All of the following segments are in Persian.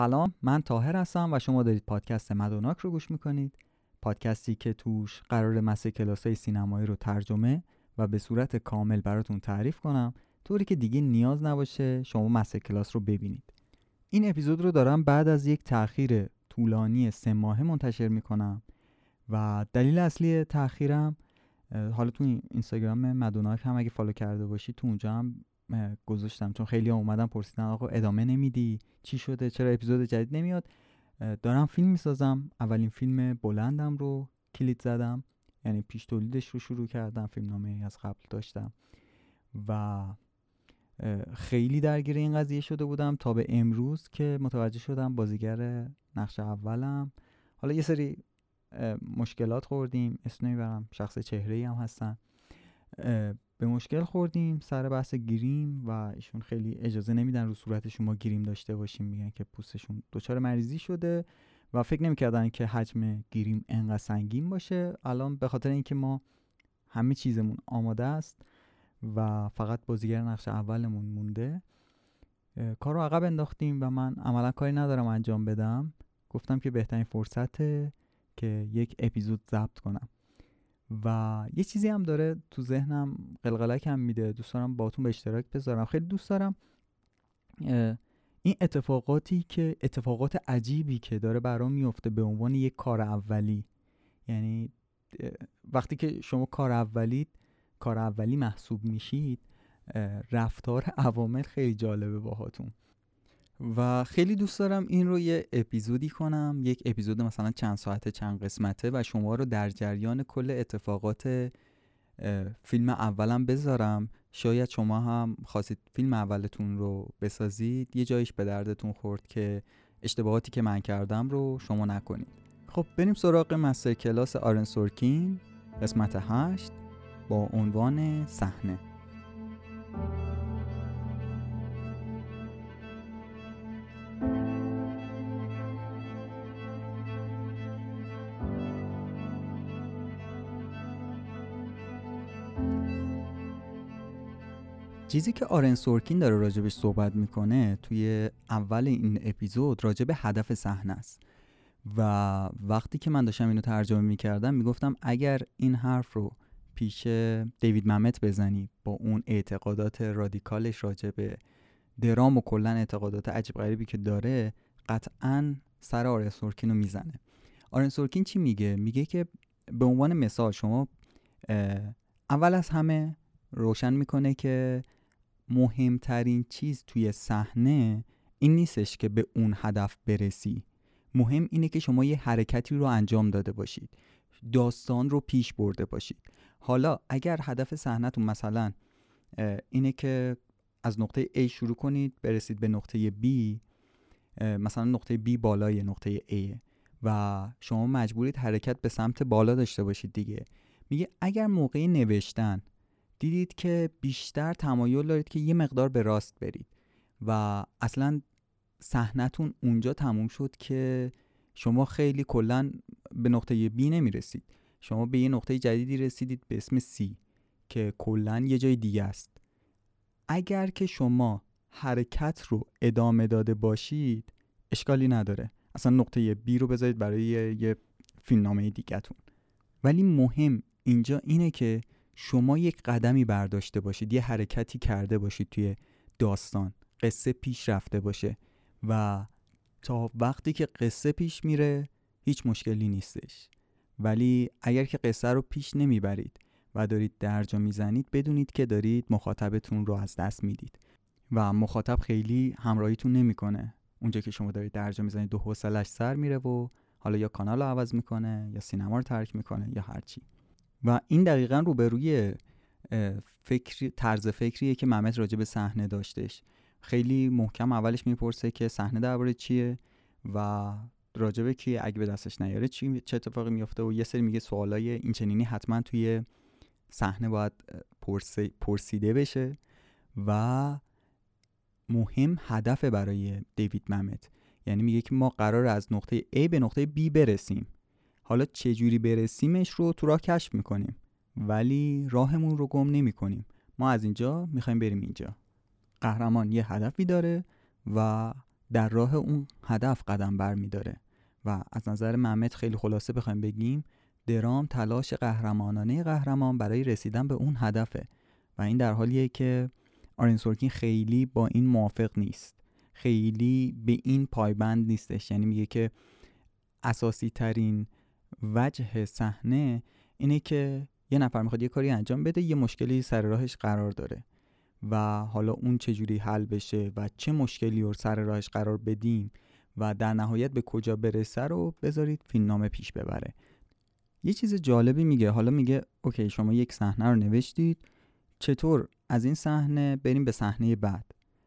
سلام من تاهر هستم و شما دارید پادکست مدوناک رو گوش می‌کنید. پادکستی که توش قرار مسه کلاسای سینمایی رو ترجمه و به صورت کامل براتون تعریف کنم. طوری که دیگه نیاز نباشه شما مسه کلاس رو ببینید. این اپیزود رو دارم بعد از یک تاخیر طولانی سه ماهه منتشر می‌کنم و دلیل اصلی تاخیرم حالا تو اینستاگرام مدوناک هم اگه فالو کرده باشی تو اونجا هم گذاشتم. چون خیلی اومدن پرسیدن آقا ادامه نمیدی؟ چی شده؟ چرا اپیزود جدید نمیاد؟ دارم فیلم می‌سازم. اولین فیلم بلندم رو کلید زدم. یعنی پیش تولیدش رو شروع کردم. فیلم نامه از قبل داشتم. و خیلی درگیر این قضیه شده بودم تا به امروز که متوجه شدم بازیگر نقش اولم. حالا یه سری مشکلات خوردیم. اسم نمی‌برم. شخص چهره هم هستن. به مشکل خوردیم سر بحث گریم و ایشون خیلی اجازه نمیدن رو صورتشون ما گریم داشته باشیم میگن که پوستشون دچار مریضی شده و فکر نمی‌کردن که حجم گریم انقدر سنگین باشه. الان به خاطر اینکه ما همه چیزمون آماده است و فقط بازیگر نقش اولمون مونده کار رو عقب انداختیم و من عملا کاری ندارم انجام بدم. گفتم که بهترین فرصته که یک اپیزود ضبط کنم. و یه چیزی هم داره تو ذهنم قلقلک هم میده. دوست دارم باتون به اشتراک بذارم. خیلی دوست دارم این اتفاقاتی که اتفاقات عجیبی که داره برام میفته به عنوان یک کار اولی. یعنی وقتی که شما کار اولید کار اولی محسوب میشید رفتار عوامل خیلی جالبه باهاتون. و خیلی دوست دارم این رو یه اپیزودی کنم یک اپیزود مثلا چند ساعته چند قسمته و شما رو در جریان کل اتفاقات فیلم اولم بذارم. شاید شما هم خواستید فیلم اولتون رو بسازید. یه جایش به دردتون خورد که اشتباهاتی که من کردم رو شما نکنید. خب بریم سراغ مستر کلاس آرن سورکین قسمت هشت با عنوان صحنه. چیزی که آرن سورکین داره راجبش صحبت می‌کنه توی اول این اپیزود راجب هدف صحنه است. و وقتی که من داشتم اینو ترجمه می‌کردم می‌گفتم اگر این حرف رو پیش دیوید ممت بزنی با اون اعتقادات رادیکالش راجب درام و کلا اعتقادات عجیب غریبی که داره قطعا سر آرن سورکین رو می‌زنه. آرن سورکین چی میگه؟ میگه که به عنوان مثال شما اول از همه روشن می‌کنه که مهمترین چیز توی صحنه این نیستش که به اون هدف برسی. مهم اینه که شما یه حرکتی رو انجام داده باشید. داستان رو پیش برده باشید. حالا اگر هدف صحنهتون مثلا اینه که از نقطه A شروع کنید برسید به نقطه B مثلا نقطه B بالای نقطه A و شما مجبورید حرکت به سمت بالا داشته باشید دیگه. میگه اگر موقع نوشتن دیدید که بیشتر تمایل دارید که یه مقدار به راست برید و اصلا صحنتون اونجا تموم شد که شما خیلی کلا به نقطه بی نمی‌رسید. شما به یه نقطه جدیدی رسیدید به اسم سی که کلا یه جای دیگه است. اگر که شما حرکت رو ادامه داده باشید اشکالی نداره. اصلا نقطه بی رو بذارید برای یه, فیلمنامه دیگهتون. ولی مهم اینجا اینه که شما یک قدمی برداشته باشید یه حرکتی کرده باشید توی داستان قصه پیش رفته باشه و تا وقتی که قصه پیش میره هیچ مشکلی نیستش. ولی اگر که قصه رو پیش نمی‌برید و دارید درجا می‌زنید بدونید که دارید مخاطبتون رو از دست می‌دید و مخاطب خیلی همراهیتون نمی‌کنه. اونجا که شما دارید درجا می‌زنید دو حوصلش سر میره و حالا یا کانال رو عوض می‌کنه یا سینما رو ترک می‌کنه یا هرچی. و این دقیقا روبروی فکر طرز فکریه که محمد راجع به صحنه داشتش. خیلی محکم اولش می‌پرسه که صحنه درباره چیه و راجبه کیه اگه به دستش نیاره چی چه اتفاقی میفته و یه سری میگه سوالای این چنینی حتما توی صحنه باید پرسیده بشه و مهم هدف برای دیوید ممت. یعنی میگه که ما قرار از نقطه A به نقطه B برسیم. حالا چجوری برسیمش رو تو راه کشف می‌کنیم. ولی راهمون رو گم نمی کنیم ما از اینجا می‌خوایم بریم اینجا. قهرمان یه هدفی داره و در راه اون هدف قدم برمیداره و از نظر محمد خیلی خلاصه بخوایم بگیم درام تلاش قهرمانانه قهرمان برای رسیدن به اون هدفه. و این در حالیه که آرین سورکین خیلی با این موافق نیست. خیلی به این پایبند نیستش. یعنی میگه که اساسی ترین وجه صحنه اینه که یه نفر می‌خواد یه کاری انجام بده یه مشکلی سر راهش قرار داره. و حالا اون چجوری حل بشه و چه مشکلی رو سر راهش قرار بدیم و در نهایت به کجا برسه رو بذارید فیلمنامه پیش ببره. یه چیز جالبی میگه حالا میگه اوکی شما یک صحنه رو نوشتید چطور از این صحنه بریم به صحنه بعد؟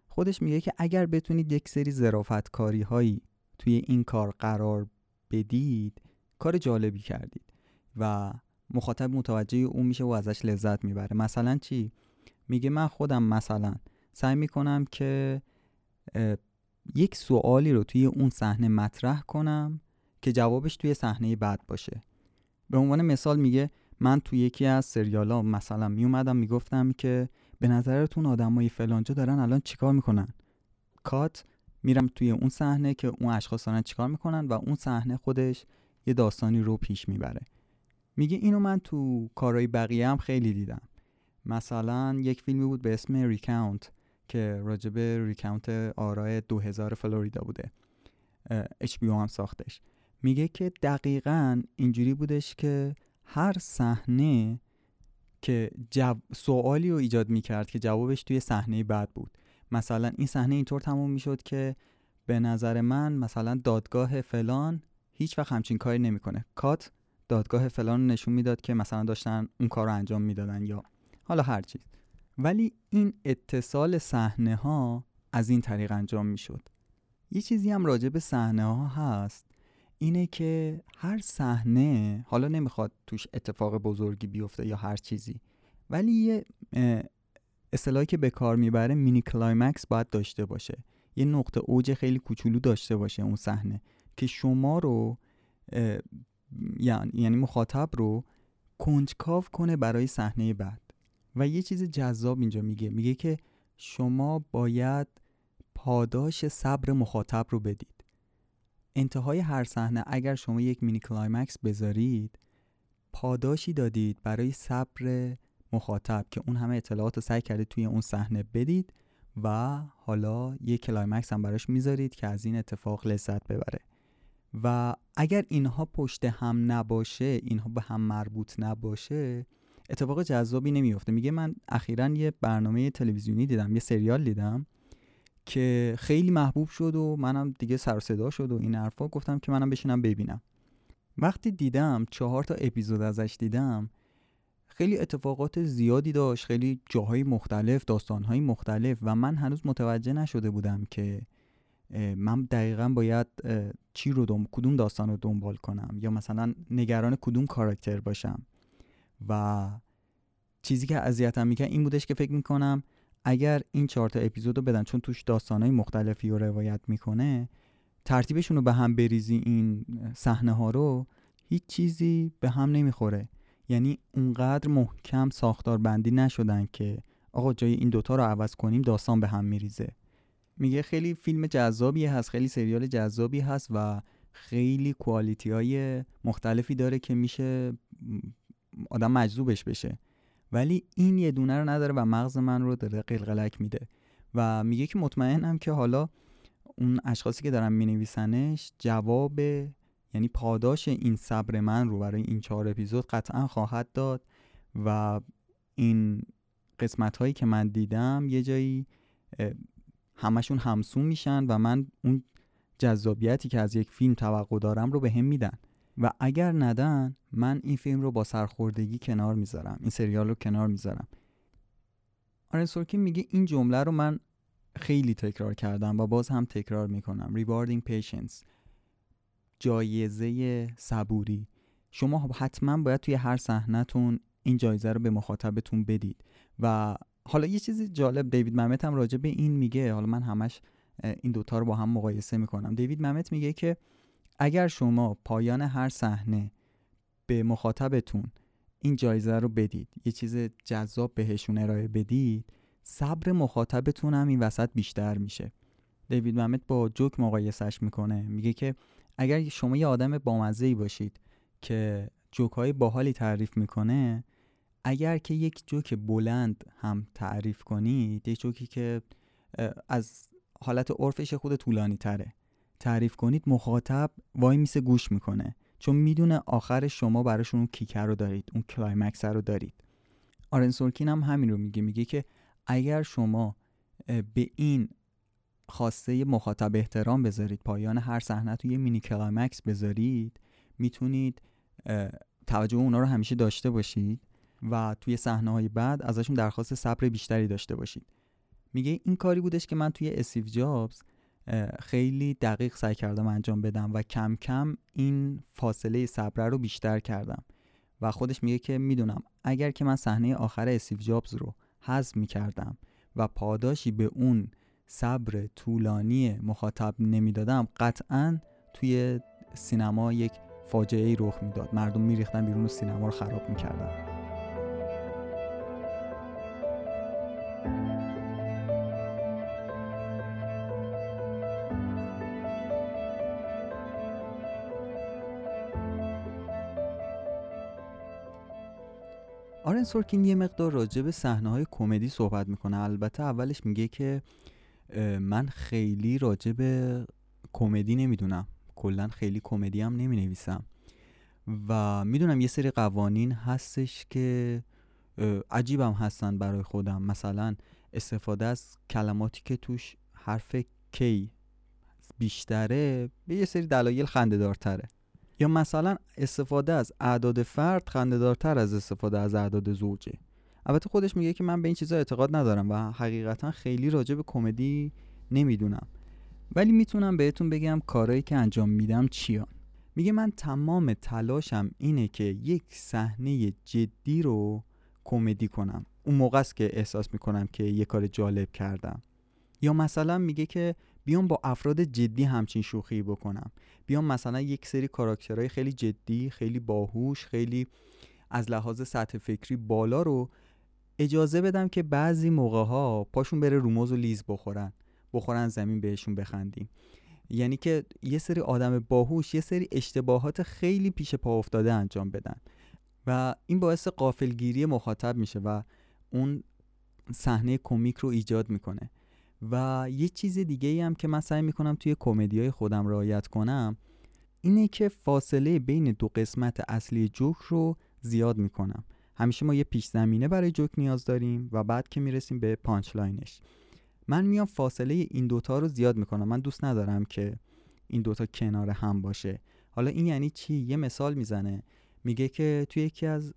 خودش میگه که اگر بتونید یک سری ظرافت کاری هایی توی این کار قرار بدید کار جالبی کردید و مخاطب متوجه اون میشه و ازش لذت می‌بره. مثلا چی؟ میگه من خودم مثلا سعی می‌کنم که یک سوالی رو توی اون صحنه مطرح کنم که جوابش توی صحنه بعد باشه. به عنوان مثال میگه من توی یکی از سریال ها مثلا میومدم می‌گفتم که به نظرتون آدمای فلانجا دارن الان چیکار می‌کنن؟ کات میرم توی اون صحنه که اون اشخاص دارن چیکار می‌کنن و اون صحنه خودش یه داستانی رو پیش می‌بره. میگه اینو من تو کارهای بقیه هم خیلی دیدم. مثلا یک فیلمی بود به اسم ریکاونت که راجب ریکاونت آرای 2000 فلوریدا بوده. HBO هم ساختش. میگه که دقیقا اینجوری بودش که هر صحنه که جو... سوالی رو ایجاد می‌کرد که جوابش توی صحنه بعد بود. مثلا این صحنه اینطور تموم می‌شد که به نظر من مثلا دادگاه فلان هیچ وقت همچین کاری نمی‌کنه. کات دادگاه فلان نشون می‌داد که مثلا داشتن اون کار رو انجام می‌دادن یا حالا هر چیز. ولی این اتصال صحنه ها از این طریق انجام می‌شد. یه چیزی هم راجع به صحنه ها هست. اینه که هر صحنه حالا نمی‌خواد توش اتفاق بزرگی بیفته یا هر چیزی ولی یه اصطلاحی که به کار می‌بره مینی کلایمکس باید داشته باشه. یه نقطه اوج خیلی کوچولو داشته باشه اون صحنه. که شما رو یعنی،, یعنی مخاطب رو کنجکاو کنه برای صحنه بعد. و یه چیز جذاب اینجا میگه. میگه که شما باید پاداش صبر مخاطب رو بدید. انتهای هر صحنه اگر شما یک mini climax بذارید پاداشی دادید برای صبر مخاطب که اون همه اطلاعات رو سعی کرده توی اون صحنه بدید و حالا یک climax هم براش می‌ذارید که از این اتفاق لذت ببره. و اگر اینها پشت هم نباشه اینها به هم مربوط نباشه اتفاق جذابی نمیفته میگه من اخیرا یه برنامه تلویزیونی دیدم یه سریال دیدم که خیلی محبوب شد و منم دیگه سر صدا شد و این حرفا. گفتم که منم بشینم ببینم. وقتی دیدم چهار تا اپیزود ازش دیدم خیلی اتفاقات زیادی داشت خیلی جاهای مختلف داستانهای مختلف و من هنوز متوجه نشده بودم که من دقیقا باید چی رو دم... کدوم داستان رو دنبال کنم یا مثلا نگران کدوم کاراکتر باشم؟ و چیزی که اذیتم می‌کنه این بودش که فکر می‌کنم اگر این چهار تا اپیزود رو بدن چون توش داستانهای مختلفی رو روایت می‌کنه ترتیبشون رو به هم بریزی این صحنه ها رو هیچ چیزی به هم نمی‌خوره. یعنی اونقدر محکم ساختار بندی نشدن که آقا جای این دوتا رو عوض کنیم داستان به هم میریزه. میگه خیلی فیلم جذابی هست خیلی سریال جذابی هست و خیلی کوالیتی های مختلفی داره که میشه آدم مجذوبش بشه. ولی این یه دونه رو نداره و مغز من رو داره قلقلک میده. و میگه که مطمئنم که حالا اون اشخاصی که دارن مینویسنش جواب یعنی پاداش این صبر من رو برای این چهار اپیزود قطعا خواهد داد و این قسمت هایی که من دیدم یه جایی همشون همسون میشن و من اون جذابیتی که از یک فیلم توقع دارم رو به هم میدن. و اگر ندن من این فیلم رو با سرخوردگی کنار می‌ذارم. این سریال رو کنار می‌ذارم. آرن سورکین میگه این جمله رو من خیلی تکرار کردم و باز هم تکرار می‌کنم. Rewarding patience. جایزه صبوری. شما حتما باید توی هر صحنهتون این جایزه رو به مخاطبتون بدید و حالا یه چیزی جالب دیوید ممت هم راجع به این میگه حالا من همش این دوتا رو با هم مقایسه می‌کنم. دیوید ممت میگه که اگر شما پایان هر صحنه به مخاطبتون این جایزه رو بدید یه چیز جذاب بهشون ارائه بدید صبر مخاطبتون هم این وسط بیشتر میشه. دیوید ممت با جوک مقایسش می‌کنه. میگه که اگر شما یه آدم بامزه باشید که جوک های باحالی تعریف می‌کنه اگر که یک جوک بلند هم تعریف کنید یک جوکی که از حالت عرفش یه خورده طولانی تره. تعریف کنید مخاطب وای میسه گوش می‌کنه. چون می‌دونه آخر شما براشون اون kicker رو دارید اون climax رو دارید. آرن سورکین هم همین رو میگه. میگه که اگر شما به این خواسته مخاطب احترام بذارید پایان هر صحنه یه mini climax بذارید می‌تونید توجه اونا رو همیشه داشته باشید. و توی صحنه های بعد ازشون درخواست صبر بیشتری داشته باشید. میگه این کاری بودش که من توی استیو جابز خیلی دقیق سعی کردم انجام بدم و کم کم این فاصله صبر رو بیشتر کردم. و خودش میگه که می‌دونم اگر که من صحنه آخر استیو جابز رو حذف می‌کردم و پاداشی به اون صبر طولانی مخاطب نمی‌دادم قطعا توی سینما یک فاجعه ای رخ می‌داد. مردم میریختن بیرون و سینما رو خراب می‌کردن. آرن سورکین یه مقدار راجع به صحنه های کمدی صحبت می‌کنه. البته اولش میگه که من خیلی راجع به کمدی نمی‌دونم. کلا خیلی کمدی هم نمی نویسم و می‌دونم یه سری قوانین هستش که عجیبم هستن برای خودم. مثلا استفاده از کلماتی که توش حرف کی بیشتره به یه سری دلایل خندهدارتره. یا مثلا استفاده از اعداد فرد خندهدارتر از استفاده از اعداد زوجه. البته خودش میگه که من به این چیزا اعتقاد ندارم و حقیقتا خیلی راجع به کمدی نمی‌دونم. ولی می‌تونم بهتون بگم کارهایی که انجام میدم چیان. میگه من تمام تلاشم اینه که یک صحنه جدی رو کمدی کنم. اون موقع است که احساس می‌کنم که یه کار جالب کردم. یا مثلا میگه که بیام با افراد جدی همچین شوخی بکنم. بیام مثلا یک سری کاراکترهای خیلی جدی خیلی باهوش خیلی از لحاظ سطح فکری بالا رو اجازه بدم که بعضی موقع ها پاشون بره روموز و لیز بخورن. بخورن زمین بهشون بخندیم. یعنی که یه سری آدم باهوش یه سری اشتباهات خیلی پیش پا افتاده انجام بدن. و این باعث قافلگیری مخاطب میشه و اون صحنه کمیک رو ایجاد می‌کنه. و یه چیز دیگه ای هم که من سعی می‌کنم توی کمدی های خودم رعایت کنم اینه که فاصله بین دو قسمت اصلی جوک رو زیاد می‌کنم. همیشه ما یه پیش زمینه برای جوک نیاز داریم و بعد که می‌رسیم به punchline ش من میام فاصله این دوتا رو زیاد می‌کنم. من دوست ندارم که این دوتا کنار هم باشه. حالا این یعنی چی؟ یه مثال می‌زنه. میگه که توی یکی از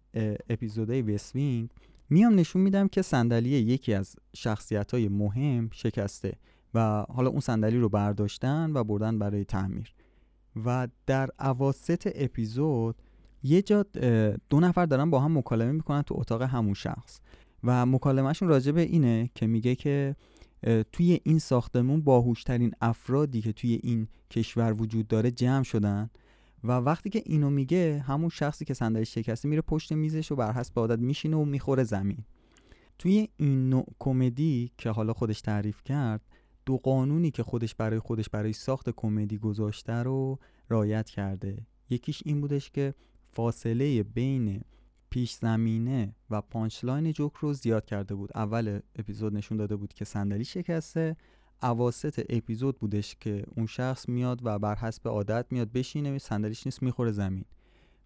اپیزودهای وسوینگ میام نشون میدم که صندلی یکی از شخصیت های مهم شکسته و حالا اون صندلی رو برداشتن و بردن برای تعمیر. و در اواسط اپیزود یه جا دو نفر دارن با هم مکالمه می‌کنن تو اتاق همون شخص. و مکالمهشون راجع به اینه که میگه که توی این ساختمون باهوشترین افرادی که توی این کشور وجود داره جمع شدن و وقتی که اینو میگه همون شخصی که صندلی شکسته میره پشت میزش و بر حسب عادت میشینه و می‌خوره زمین. توی این نوع کمدی که حالا خودش تعریف کرد دو قانونی که خودش برای خودش برای ساخت کمدی گذاشته رو رعایت کرده. یکیش این بودش که فاصله بین پیش زمینه و punchline جوک رو زیاد کرده بود. اول اپیزود نشون داده بود که صندلی شکسته اواسط اپیزود بودش که اون شخص میاد و بر حسب عادت میاد بشینه صندلیش نیست می‌خوره زمین.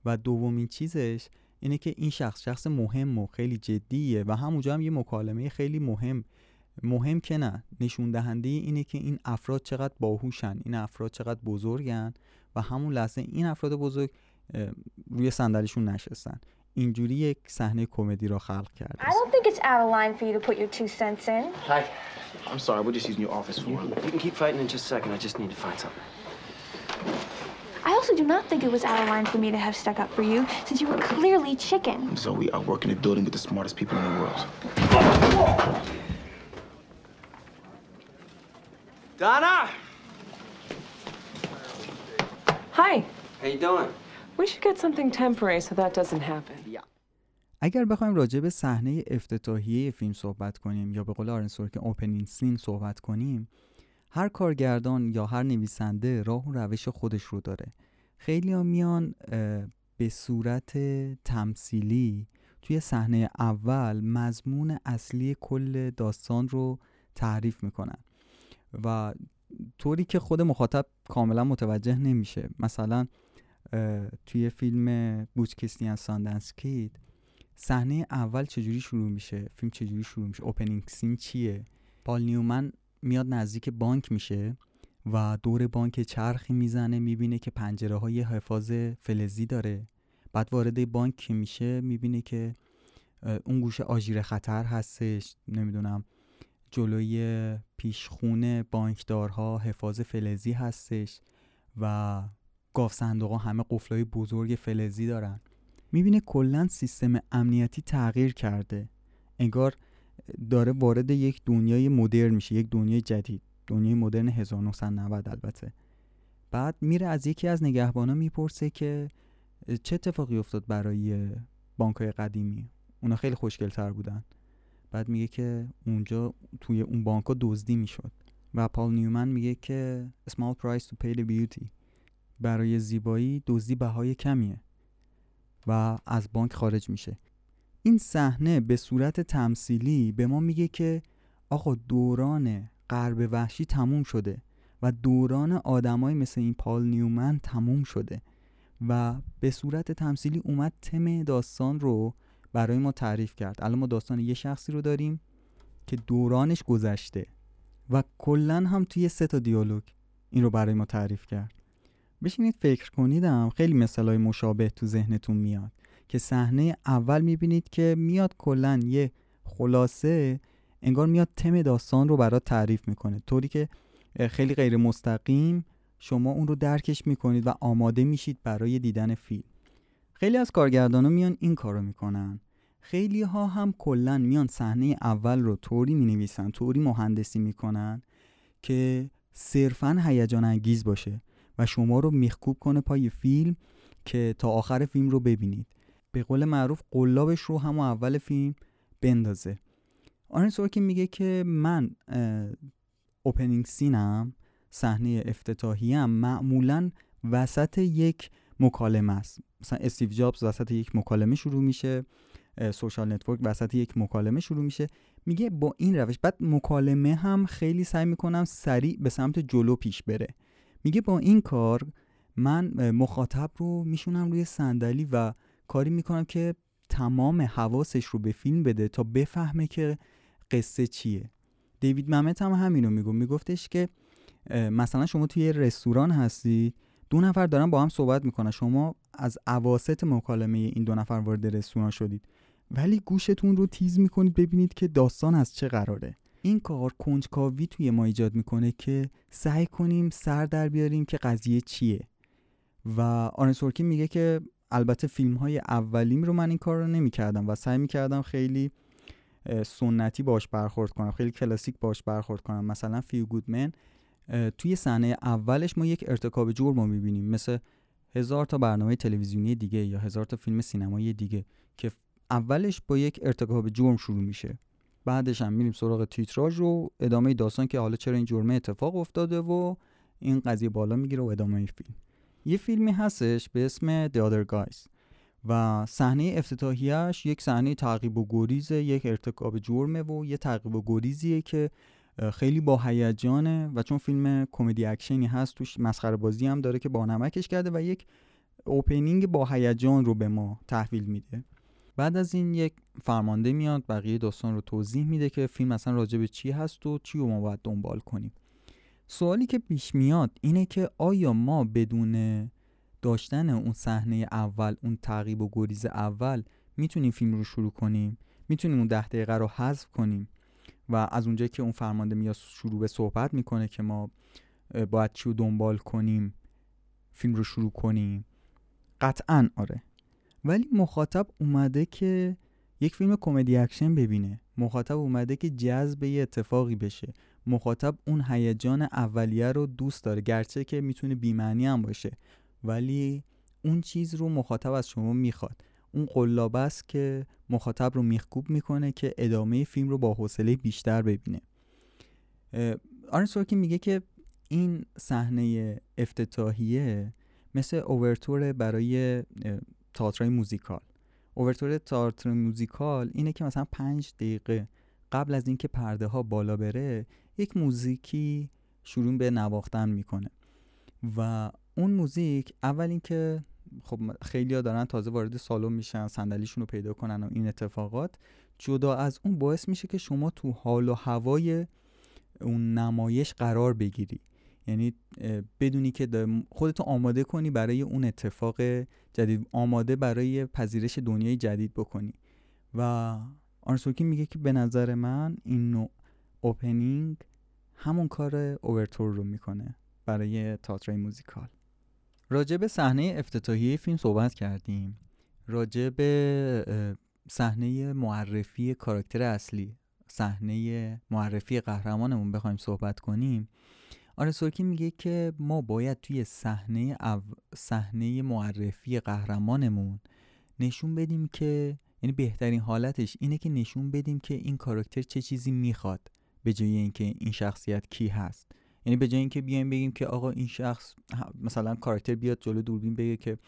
و دومین چیزش اینه که این شخص شخص مهم و خیلی جدیه و همونجا هم یه مکالمه خیلی مهم مهم که نه. نشون دهنده اینه که این افراد چقدر باهوشن این افراد چقدر بزرگن و همون لحظه این افراد بزرگ روی صندلیشون نشستن. اینجوری یک صحنه کمدی را خلق کرده I don't think it's out of line for you to put your two cents in. Hi. I'm sorry, we're just using your office for You can keep fighting in just a second. I just need to find something. I also do not think it was out of line for me to have stuck up for you, since you were clearly chicken. So we are working a building with the smartest people in the world. Donna! Hi. How you doing? We should get something temporary so that doesn't happen. اگر بخوایم راجع به صحنه افتتاحیه فیلم صحبت کنیم یا به قول آرن که اوپنینگ سین صحبت کنیم هر کارگردان یا هر نویسنده راه و روش خودش رو داره. خیلی ها میان به صورت تمثیلی توی صحنه اول مضمون اصلی کل داستان رو تعریف می‌کنن. و طوری که خود مخاطب کاملا متوجه نمیشه. مثلا توی فیلم بوچ کریستیان ساندنس کید صحنه اول چجوری شروع میشه؟ فیلم چجوری شروع میشه؟ اوپنینگ سین چیه؟ پال نیومن میاد نزدیک بانک میشه و دور بانک چرخی می‌زنه می‌بینه که پنجره های حفاظ فلزی داره. بعد وارد بانک میشه می‌بینه که اون گوشه آژیر خطر هستش نمی‌دونم جلوی پیشخون بانکدارها حفاظ فلزی هستش و گاف صندوق ها همه قفلای بزرگ فلزی دارن. می‌بینه کلا سیستم امنیتی تغییر کرده. انگار داره وارد یک دنیای مدرن میشه یک دنیای جدید دنیای مدرن 1990 البته. بعد میره از یکی از نگهبانا می‌پرسه که چه اتفاقی افتاد برای بانکای قدیمی؟ اونا خیلی خوشگلتر بودن. بعد میگه که اونجا توی اون بانکا دزدی می‌شد. و پال نیومن میگه که small price to pay the beauty. برای زیبایی دزدی بهای کمیه و از بانک خارج میشه. این صحنه به صورت تمثیلی به ما میگه که آقا دوران غرب وحشی تموم شده و دوران آدمای مثل این پال نیومن تموم شده و به صورت تمثیلی اومد تم داستان رو برای ما تعریف کرد. الان ما داستان یه شخصی رو داریم که دورانش گذشته و کلا هم توی سه تا دیالوگ این رو برای ما تعریف کرد. بشینید فکر کنیدم خیلی مثالای مشابه تو ذهنتون میاد که صحنه اول می‌بینید که میاد کلا یه خلاصه انگار میاد تم داستان رو برات تعریف می‌کنه. طوری که خیلی غیر مستقیم شما اون رو درکش می‌کنید و آماده میشید برای دیدن فیلم. خیلی از کارگردان ها میان این کارو می‌کنن. خیلی ها هم کلا میان صحنه اول رو طوری می نویسن طوری مهندسی می‌کنن که صرفا هیجان انگیز باشه. و شما رو میخکوب کنه پای فیلم که تا آخر فیلم رو ببینید. به قول معروف قلابش رو همون اول فیلم بندازه. آرن سورکین میگه که من opening scene م صحنه افتتاحیه‌م معمولا وسط یک مکالمه است. مثلا استیو جابز وسط یک مکالمه شروع میشه Social Network وسط یک مکالمه شروع میشه. میگه با این روش. بعد مکالمه هم خیلی سعی می‌کنم سریع به سمت جلو پیش بره. میگه با این کار من مخاطب رو میشونم روی صندلی و کاری می‌کنم که تمام حواسش رو به فیلم بده تا بفهمه که قصه چیه. دیوید ممت هم همینو میگو میگفتش که مثلا شما توی رستوران هستید دو نفر دارن با هم صحبت می‌کنن. شما از عواست مکالمه این دو نفر وارد رستوران شدید. ولی گوشتون رو تیز می‌کنید ببینید که داستان از چه قراره. این کار کنجکاوی توی ما ایجاد می‌کنه که سعی کنیم سر در بیاریم که قضیه چیه. و آرن سورکین میگه که البته فیلم های اولیم رو من این کار رو نمی‌کردم و سعی می‌کردم خیلی سنتی باش برخورد کنم خیلی کلاسیک باش برخورد کنم. مثلا Few Good Men توی صحنه اولش ما یک ارتکاب جرم رو می‌بینیم مثل هزار تا برنامه تلویزیونی دیگه یا هزار تا فیلم سینمایی دیگه که اولش با یک ارتکاب جرم شروع میشه. بعدش هم میریم سراغ تیتراژ و ادامه داستان که حالا چرا این جرمه اتفاق افتاده و این قضیه بالا می‌گیره و ادامه فیلم. یه فیلمی هستش به اسم The Other Guys و صحنه افتتاحیش یک صحنه تعقیب و گریز یک ارتکاب جرمه و یه تعقیب و گریزیه که خیلی با هیجانه و چون فیلم کمدی اکشنی هست توش مسخره بازی هم داره که با نمکش کرده و یک اوپنینگ با هیجان رو به ما تحویل میده. بعد از این یک فرمانده میاد بقیه داستان رو توضیح میده که فیلم اصلا راجع به چی هست و چی رو ما باید دنبال کنیم. سوالی که پیش میاد اینه که آیا ما بدون داشتن اون صحنه اول اون تعقیب و گریز اول می‌تونیم فیلم رو شروع کنیم؟ می‌تونیم اون ده دقیقه رو حذف کنیم؟ و از اونجایی که اون فرمانده میاد شروع به صحبت می‌کنه که ما باید چی رو دنبال کنیم فیلم رو شروع کنیم؟ قطعا آره. ولی مخاطب اومده که یک فیلم کمدی اکشن ببینه. مخاطب اومده که جذب یه اتفاقی بشه. مخاطب اون هیجان اولیه رو دوست داره گرچه که می‌تونه بیمعنی هم باشه. ولی اون چیز رو مخاطب از شما می‌خواد. اون قلابه است که مخاطب رو میخکوب می‌کنه که ادامه فیلم رو با حوصله بیشتر ببینه. آرن سورکین میگه که این صحنه افتتاحیه مثل اوورتور برای تئاتر موزیکال. اوورتور تئاتر موزیکال اینه که مثلا پنج دقیقه قبل از اینکه پرده ها بالا بره یک موزیکی شروع به نواختن می‌کنه. و اون موزیک اول اینکه خب خیلی ها دارن تازه وارد سالن میشن صندلیشون رو پیدا کنن و این اتفاقات جدا از اون باعث میشه که شما تو حال و هوای اون نمایش قرار بگیری. یعنی بدونی که خودتو آماده کنی برای اون اتفاق جدید آماده برای پذیرش دنیای جدید بکنی. و آرسوکی میگه که به نظر من این نوع اوپنینگ همون کار اوورتور رو می‌کنه برای تئاتر موزیکال. راجع به صحنه افتتاحیه فیلم صحبت کردیم. راجع به صحنه معرفی کاراکتر اصلی صحنه معرفی قهرمانمون بخوایم صحبت کنیم. آره سورکین میگه که ما باید توی صحنه صحنه معرفی قهرمانمون نشون بدیم که یعنی بهترین حالتش اینه که نشون بدیم که این کاراکتر چه چیزی می‌خواد به جای اینکه این شخصیت کی هست. یعنی به جای اینکه بیایم بگیم که آقا این شخص مثلا کاراکتر بیاد جلو دوربین بگه که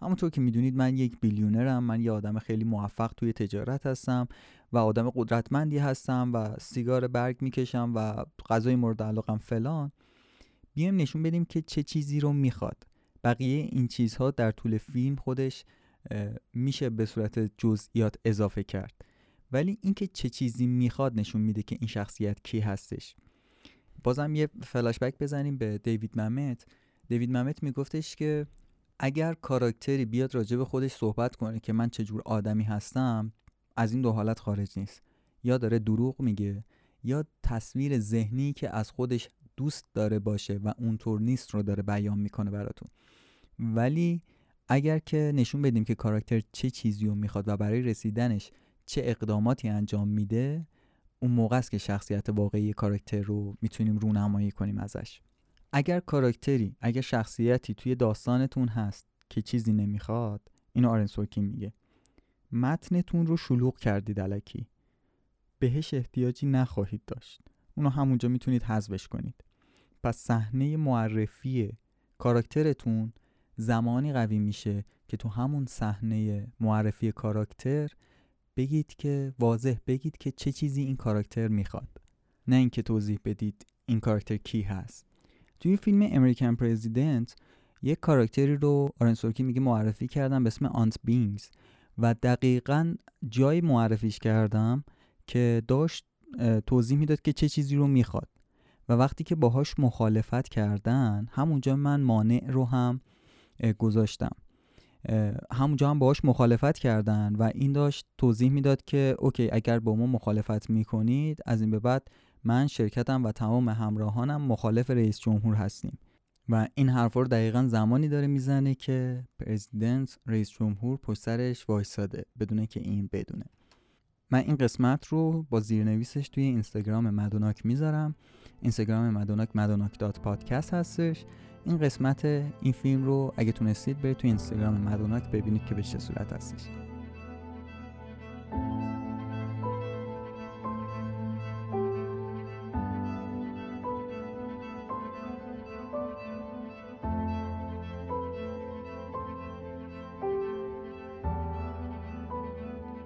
همونطور که می‌دونید من یک بیلیونرم من یه آدم خیلی موفق توی تجارت هستم و آدم قدرتمندی هستم و سیگار برگ می‌کشم و غذای مورد علاقم فلان. بیایم نشون بدیم که چه چیزی رو می‌خواد. بقیه این چیزها در طول فیلم خودش میشه به صورت جزئیات اضافه کرد. ولی اینکه چه چیزی می‌خواد نشون میده که این شخصیت کی هستش. بازم یه فلاشبک بزنیم به دیوید ممت. دیوید ممت میگفتش که اگر کاراکتری بیاد راجع به خودش صحبت کنه که من چجور آدمی هستم از این دو حالت خارج نیست. یا داره دروغ میگه یا تصویر ذهنی که از خودش دوست داره باشه و اونطور نیست رو داره بیان می‌کنه براتون. ولی اگر که نشون بدیم که کاراکتر چه چیزی رو می‌خواد و برای رسیدنش چه اقداماتی انجام میده اون موقع است که شخصیت واقعی کاراکتر رو می‌تونیم رونمایی کنیم ازش. اگر کاراکتری اگر شخصیتی توی داستانتون هست که چیزی نمی‌خواد اینو آرن سورکین میگه. متنتون رو شلوغ کردید علکی بهش احتیاجی نخواهید داشت. اونو همونجا می‌تونید حذفش کنید. پس صحنه معرفی کاراکترتون زمانی قوی میشه که تو همون صحنه معرفی کاراکتر بگید که واضح بگید که چه چیزی این کاراکتر می‌خواد. نه اینکه توضیح بدید این کاراکتر کی هست. توی فیلم امریکن پرزیدنت یک کاراکتری رو آرنسورکی میگه معرفی کردم به اسم آنت بینگز و دقیقا جای معرفیش کردم که داشت توضیح می‌داد که چه چیزی رو می‌خواد. و وقتی که باهاش مخالفت کردن همونجا من مانع رو هم گذاشتم. همونجا هم باهاش مخالفت کردن و این داشت توضیح می‌داد که اوکی اگر با ما مخالفت می‌کنید از این به بعد من شرکتم و تمام همراهانم مخالف رئیس جمهور هستیم. و این حرف رو دقیقا زمانی داره می‌زنه که پرزیدنت رئیس جمهور پشت سرش وایساده بدونه که این بدونه. من این قسمت رو با زیرنویسش توی اینستاگرام مدوناک می‌ذارم. اینستاگرام مدوناک مدوناک دات پادکست هستش. این قسمت این فیلم رو اگه تونستید برید توی اینستاگرام مدوناک ببینید که به چه صورت هستش.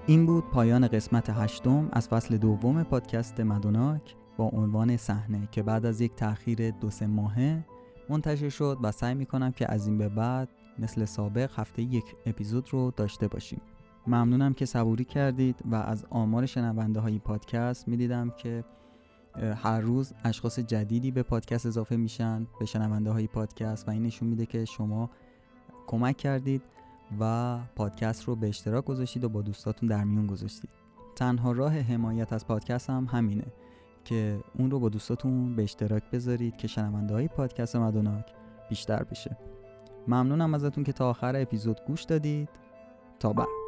این بود پایان قسمت هشتم از فصل دوم پادکست مدوناک. با عنوان صحنه که بعد از یک تاخیر دو سه ماهه منتشر شد و سعی می‌کنم که از این به بعد مثل سابق هفته یک اپیزود رو داشته باشیم. ممنونم که صبوری کردید و از آمار شنونده های پادکست می‌دیدم که هر روز اشخاص جدیدی به پادکست اضافه میشن به شنونده های پادکست و این نشون میده که شما کمک کردید و پادکست رو به اشتراک گذاشتید و با دوستاتون در میون گذاشتید. تنها راه حمایت از پادکست هم همینه. که اون رو با دوستاتون به اشتراک بذارید که شنونده های پادکست مدوناک بیشتر بشه. ممنونم ازتون که تا آخر اپیزود گوش دادید. تا بعد.